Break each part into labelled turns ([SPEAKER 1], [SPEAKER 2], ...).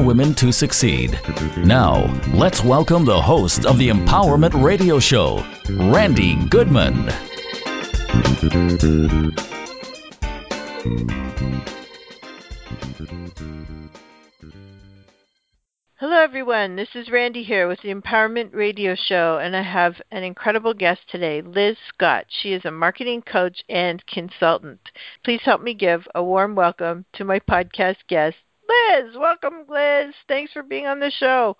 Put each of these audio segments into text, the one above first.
[SPEAKER 1] Women to Succeed. Now, let's welcome the host of the Empowerment Radio Show, Randi Goodman.
[SPEAKER 2] Hello, everyone. This is Randi here with the Empowerment Radio Show, and I have an incredible guest today, Liz Scott. She is a marketing coach and consultant. Please help me give a warm welcome to my podcast guest, Liz. Welcome, Liz. Thanks for being on the show.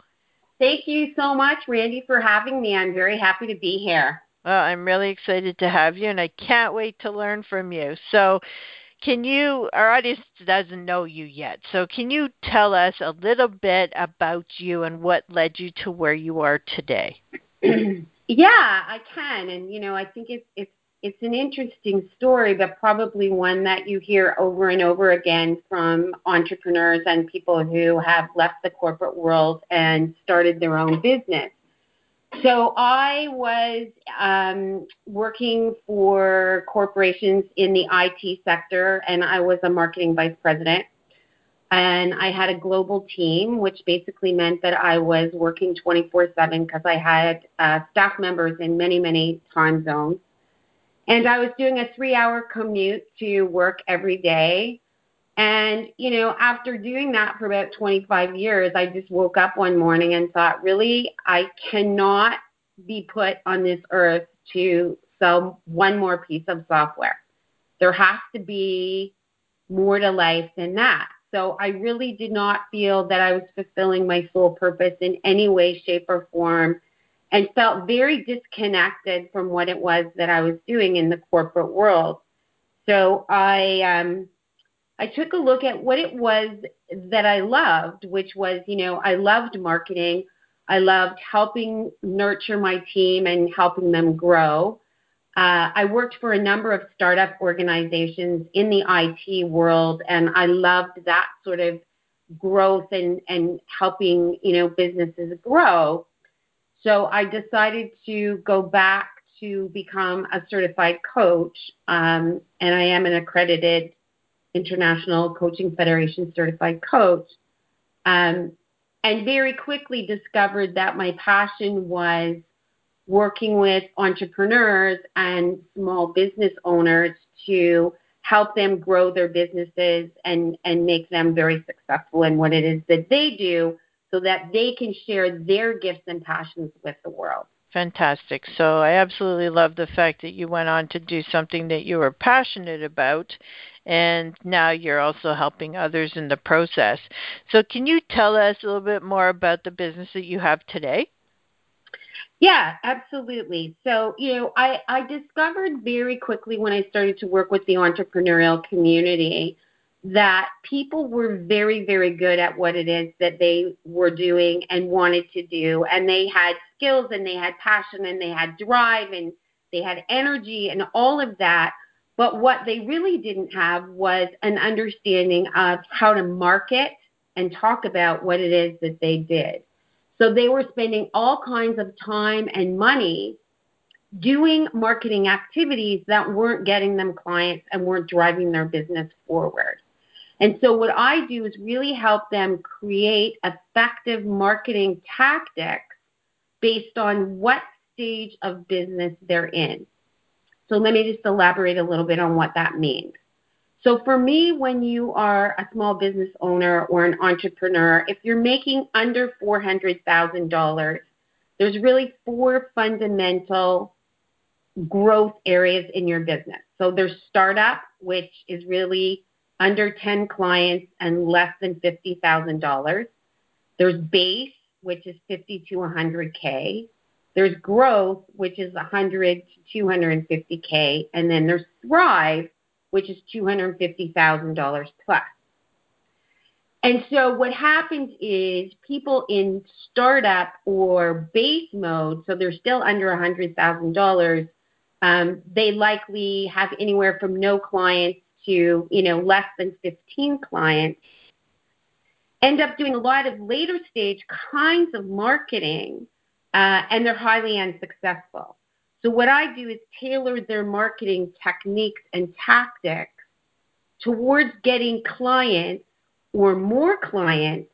[SPEAKER 3] Thank you so much, Randi, for having me. I'm very happy to be here.
[SPEAKER 2] Well, I'm really excited to have you, and I can't wait to learn from you. So, can you, our audience doesn't know you yet, so can you tell us a little bit about you and what led you to where you are today?
[SPEAKER 3] yeah, I can. And, you know, I think it's, it's it's an interesting story, but probably one that you hear over and over again from entrepreneurs and people who have left the corporate world and started their own business. So I was um, working for corporations in the IT sector, and I was a marketing vice president. And I had a global team, which basically meant that I was working 24 7 because I had uh, staff members in many, many time zones. And I was doing a three hour commute to work every day. And, you know, after doing that for about 25 years, I just woke up one morning and thought, really, I cannot be put on this earth to sell one more piece of software. There has to be more to life than that. So I really did not feel that I was fulfilling my soul purpose in any way, shape, or form and felt very disconnected from what it was that I was doing in the corporate world. So I um, I took a look at what it was that I loved, which was, you know, I loved marketing. I loved helping nurture my team and helping them grow. Uh, I worked for a number of startup organizations in the IT world, and I loved that sort of growth and, and helping, you know, businesses grow. So I decided to go back to become a certified coach, um, and I am an accredited International Coaching Federation certified coach. Um, and very quickly discovered that my passion was working with entrepreneurs and small business owners to help them grow their businesses and, and make them very successful in what it is that they do so that they can share their gifts and passions with the world.
[SPEAKER 2] Fantastic. So I absolutely love the fact that you went on to do something that you were passionate about and now you're also helping others in the process. So can you tell us a little bit more about the business that you have today?
[SPEAKER 3] Yeah, absolutely. So, you know, I, I discovered very quickly when I started to work with the entrepreneurial community that people were very, very good at what it is that they were doing and wanted to do. And they had skills and they had passion and they had drive and they had energy and all of that. But what they really didn't have was an understanding of how to market and talk about what it is that they did. So they were spending all kinds of time and money doing marketing activities that weren't getting them clients and weren't driving their business forward. And so what I do is really help them create effective marketing tactics based on what stage of business they're in. So let me just elaborate a little bit on what that means. So for me, when you are a small business owner or an entrepreneur, if you're making under $400,000, there's really four fundamental growth areas in your business. So there's startup, which is really under 10 clients and less than $50,000. There's base, which is 50 to 100K. There's growth, which is 100 to 250K. And then there's thrive, which is $250,000 plus. And so what happens is people in startup or base mode, so they're still under hundred thousand dollars, um, they likely have anywhere from no clients to you know less than 15 clients. End up doing a lot of later stage kinds of marketing, uh, and they're highly unsuccessful. So what I do is tailor their marketing techniques and tactics towards getting clients or more clients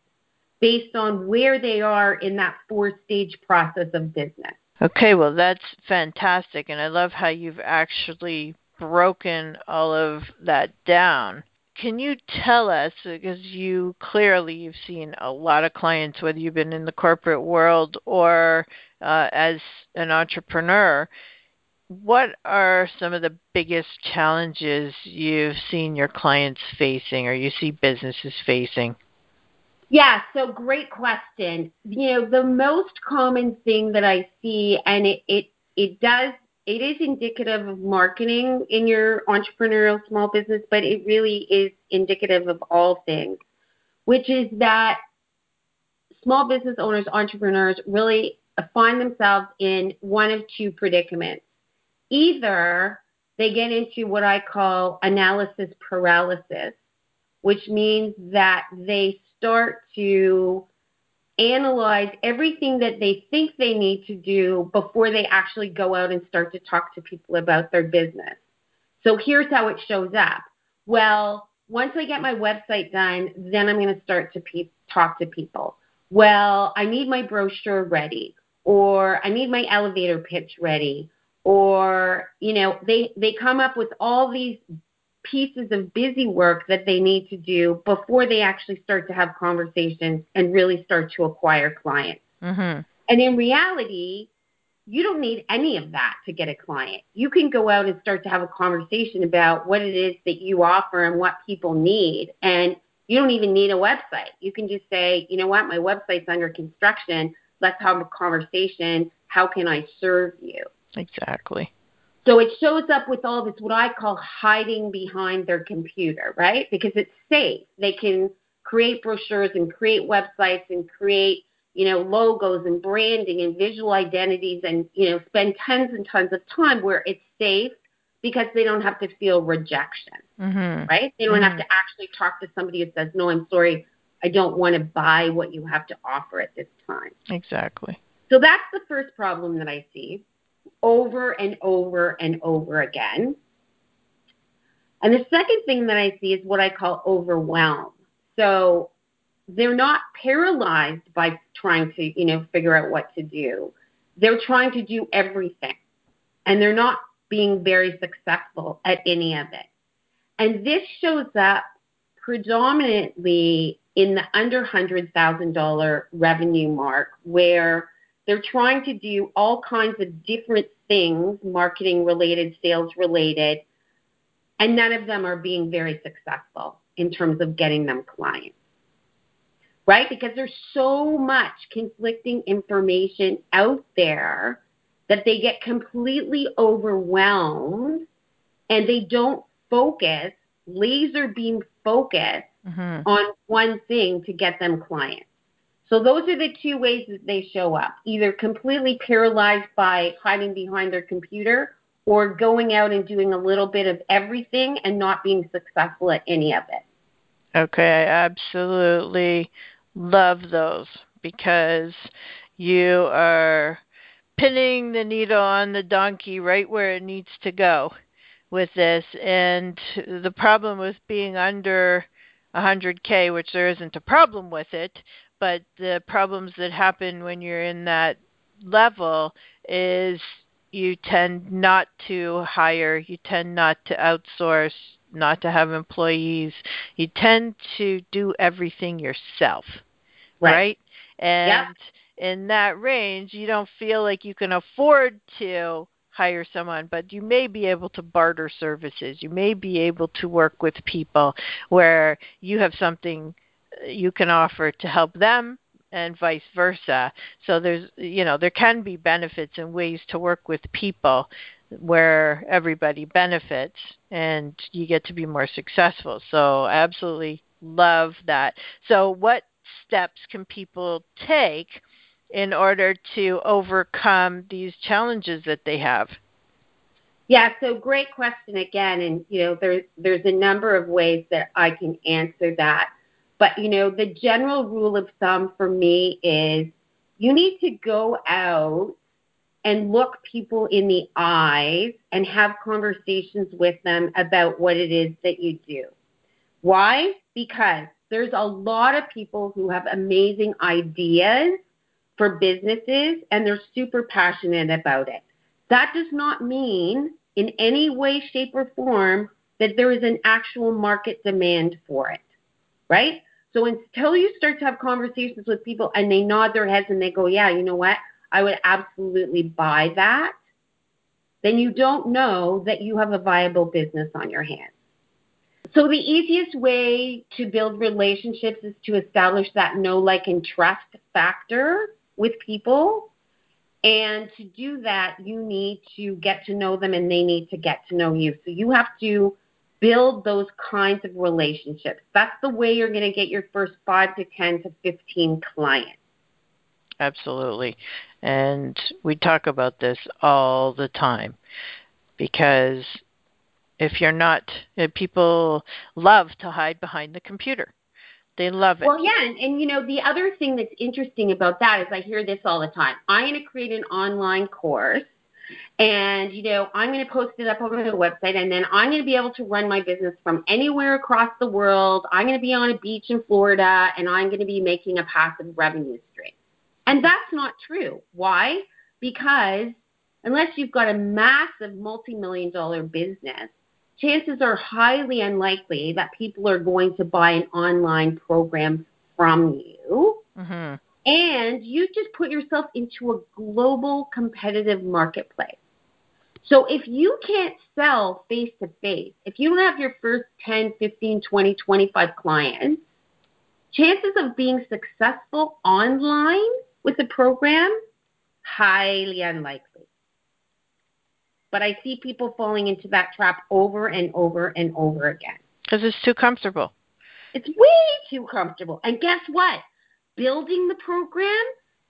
[SPEAKER 3] based on where they are in that four stage process of business.
[SPEAKER 2] Okay, well, that's fantastic. And I love how you've actually broken all of that down. Can you tell us, because you clearly you've seen a lot of clients, whether you've been in the corporate world or uh, as an entrepreneur, what are some of the biggest challenges you've seen your clients facing or you see businesses facing?
[SPEAKER 3] Yeah, so great question. You know, the most common thing that I see, and it, it, it does, it is indicative of marketing in your entrepreneurial small business, but it really is indicative of all things, which is that small business owners, entrepreneurs really find themselves in one of two predicaments. Either they get into what I call analysis paralysis, which means that they start to analyze everything that they think they need to do before they actually go out and start to talk to people about their business. So here's how it shows up. Well, once I get my website done, then I'm going to start to pe- talk to people. Well, I need my brochure ready, or I need my elevator pitch ready, or you know they they come up with all these pieces of busy work that they need to do before they actually start to have conversations and really start to acquire clients.
[SPEAKER 2] Mm-hmm.
[SPEAKER 3] And in reality, you don't need any of that to get a client. You can go out and start to have a conversation about what it is that you offer and what people need. And you don't even need a website. You can just say, you know what, my website's under construction. Let's have a conversation. How can I serve you?
[SPEAKER 2] Exactly.
[SPEAKER 3] So it shows up with all this, what I call hiding behind their computer, right? Because it's safe. They can create brochures and create websites and create, you know, logos and branding and visual identities and, you know, spend tons and tons of time where it's safe because they don't have to feel rejection,
[SPEAKER 2] mm-hmm.
[SPEAKER 3] right? They don't
[SPEAKER 2] mm-hmm.
[SPEAKER 3] have to actually talk to somebody who says, no, I'm sorry, I don't want to buy what you have to offer at this time.
[SPEAKER 2] Exactly.
[SPEAKER 3] So that's the first problem that I see over and over and over again. And the second thing that I see is what I call overwhelm. So they're not paralyzed by trying to, you know, figure out what to do. They're trying to do everything. And they're not being very successful at any of it. And this shows up predominantly in the under $100,000 revenue mark where they're trying to do all kinds of different things, marketing related, sales related, and none of them are being very successful in terms of getting them clients. Right? Because there's so much conflicting information out there that they get completely overwhelmed and they don't focus, laser beam focus
[SPEAKER 2] mm-hmm.
[SPEAKER 3] on one thing to get them clients. So those are the two ways that they show up either completely paralyzed by hiding behind their computer or going out and doing a little bit of everything and not being successful at any of it.
[SPEAKER 2] Okay, I absolutely love those because you are pinning the needle on the donkey right where it needs to go with this. And the problem with being under 100K, which there isn't a problem with it, but the problems that happen when you're in that level is you tend not to hire, you tend not to outsource, not to have employees. You tend to do everything yourself.
[SPEAKER 3] Right.
[SPEAKER 2] right? And
[SPEAKER 3] yep.
[SPEAKER 2] in that range, you don't feel like you can afford to hire someone, but you may be able to barter services. You may be able to work with people where you have something you can offer to help them and vice versa. So there's you know there can be benefits and ways to work with people where everybody benefits and you get to be more successful. So I absolutely love that. So, what steps can people take in order to overcome these challenges that they have?
[SPEAKER 3] Yeah, so great question again, and you know there's there's a number of ways that I can answer that, but you know the general rule of thumb for me is you need to go out and look people in the eyes and have conversations with them about what it is that you do. Why? Because there's a lot of people who have amazing ideas for businesses and they're super passionate about it. That does not mean in any way, shape, or form that there is an actual market demand for it, right? So until you start to have conversations with people and they nod their heads and they go, yeah, you know what? I would absolutely buy that, then you don't know that you have a viable business on your hands. So the easiest way to build relationships is to establish that know, like, and trust factor with people. And to do that, you need to get to know them and they need to get to know you. So you have to build those kinds of relationships. That's the way you're going to get your first 5 to 10 to 15 clients.
[SPEAKER 2] Absolutely. And we talk about this all the time because if you're not, people love to hide behind the computer. They love it.
[SPEAKER 3] Well, yeah, and, and you know the other thing that's interesting about that is I hear this all the time. I'm going to create an online course, and you know I'm going to post it up on my website, and then I'm going to be able to run my business from anywhere across the world. I'm going to be on a beach in Florida, and I'm going to be making a passive revenue stream. And that's not true. Why? Because unless you've got a massive multi-million dollar business, chances are highly unlikely that people are going to buy an online program from you. Mm-hmm. And you just put yourself into a global competitive marketplace. So if you can't sell face to face, if you don't have your first 10, 15, 20, 25 clients, chances of being successful online with the program, highly unlikely. But I see people falling into that trap over and over and over again.
[SPEAKER 2] Because it's too comfortable.
[SPEAKER 3] It's way too comfortable. And guess what? Building the program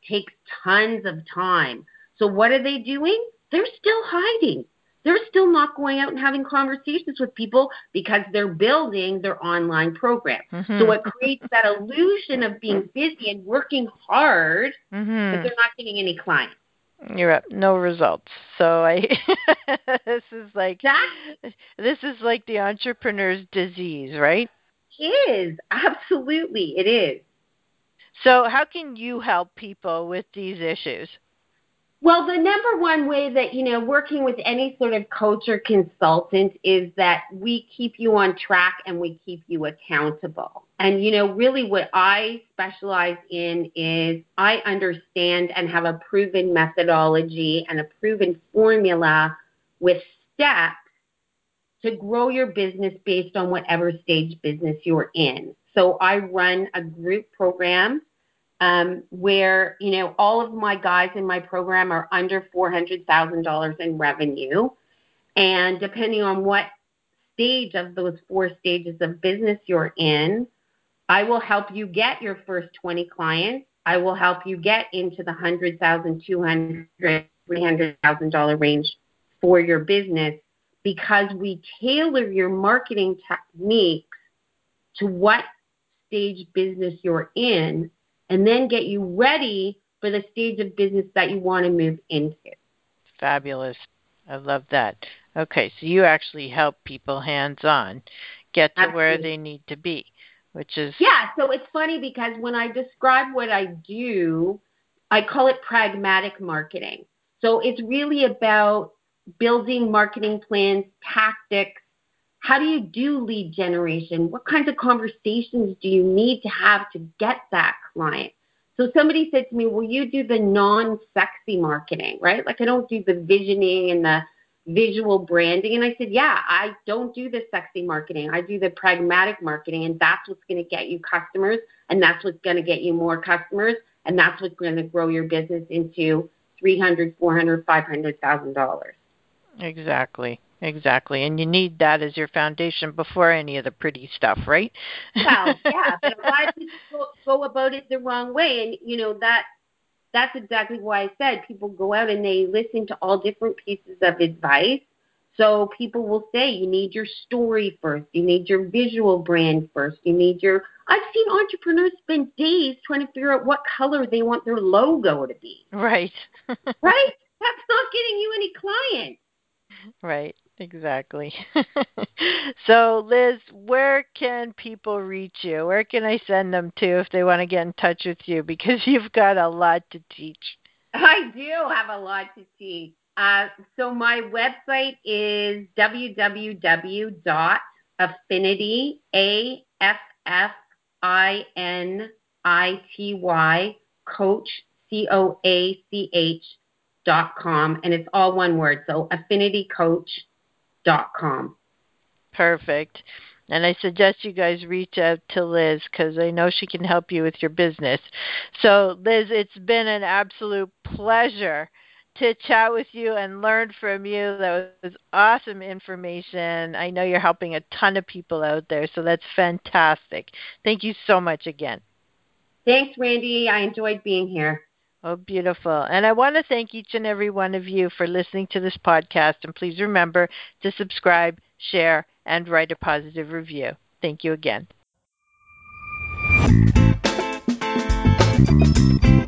[SPEAKER 3] takes tons of time. So what are they doing? They're still hiding. They're still not going out and having conversations with people because they're building their online program. Mm-hmm. So it creates that illusion of being busy and working hard, mm-hmm. but they're not getting any clients.
[SPEAKER 2] You're up. No results. So I this is like that, this is like the entrepreneur's disease, right?
[SPEAKER 3] It is. Absolutely. It is.
[SPEAKER 2] So how can you help people with these issues?
[SPEAKER 3] Well, the number one way that, you know, working with any sort of coach or consultant is that we keep you on track and we keep you accountable. And, you know, really what I specialize in is I understand and have a proven methodology and a proven formula with steps to grow your business based on whatever stage business you're in. So I run a group program um, where you know all of my guys in my program are under four hundred thousand dollars in revenue, and depending on what stage of those four stages of business you're in, I will help you get your first twenty clients. I will help you get into the hundred thousand, two hundred, three hundred thousand dollar range for your business because we tailor your marketing techniques to what stage business you're in and then get you ready for the stage of business that you want to move into.
[SPEAKER 2] Fabulous. I love that. Okay, so you actually help people hands on get to Absolutely. where they need to be, which is
[SPEAKER 3] Yeah, so it's funny because when I describe what I do, I call it pragmatic marketing. So it's really about building marketing plans, tactics, how do you do lead generation? What kinds of conversations do you need to have to get that client? So somebody said to me, Will you do the non sexy marketing, right? Like I don't do the visioning and the visual branding. And I said, Yeah, I don't do the sexy marketing. I do the pragmatic marketing, and that's what's going to get you customers, and that's what's going to get you more customers, and that's what's going to grow your business into three hundred, four hundred, five hundred thousand dollars.
[SPEAKER 2] Exactly. Exactly. And you need that as your foundation before any of the pretty stuff, right?
[SPEAKER 3] well, yeah, but a lot of people go, go about it the wrong way. And, you know, that that's exactly why I said people go out and they listen to all different pieces of advice. So people will say you need your story first, you need your visual brand first, you need your. I've seen entrepreneurs spend days trying to figure out what color they want their logo to be.
[SPEAKER 2] Right.
[SPEAKER 3] right? That's not getting you any clients.
[SPEAKER 2] Right. Exactly. so, Liz, where can people reach you? Where can I send them to if they want to get in touch with you? Because you've got a lot to teach.
[SPEAKER 3] I do have a lot to teach. Uh, so, my website is www.affinity, A F F I N I T Y, coach, C O A C H, dot com, and it's all one word. So, affinitycoach com.
[SPEAKER 2] Perfect. And I suggest you guys reach out to Liz because I know she can help you with your business. So, Liz, it's been an absolute pleasure to chat with you and learn from you. That was awesome information. I know you're helping a ton of people out there, so that's fantastic. Thank you so much again.
[SPEAKER 3] Thanks, Randi. I enjoyed being here.
[SPEAKER 2] Oh, beautiful. And I want to thank each and every one of you for listening to this podcast. And please remember to subscribe, share, and write a positive review. Thank you again.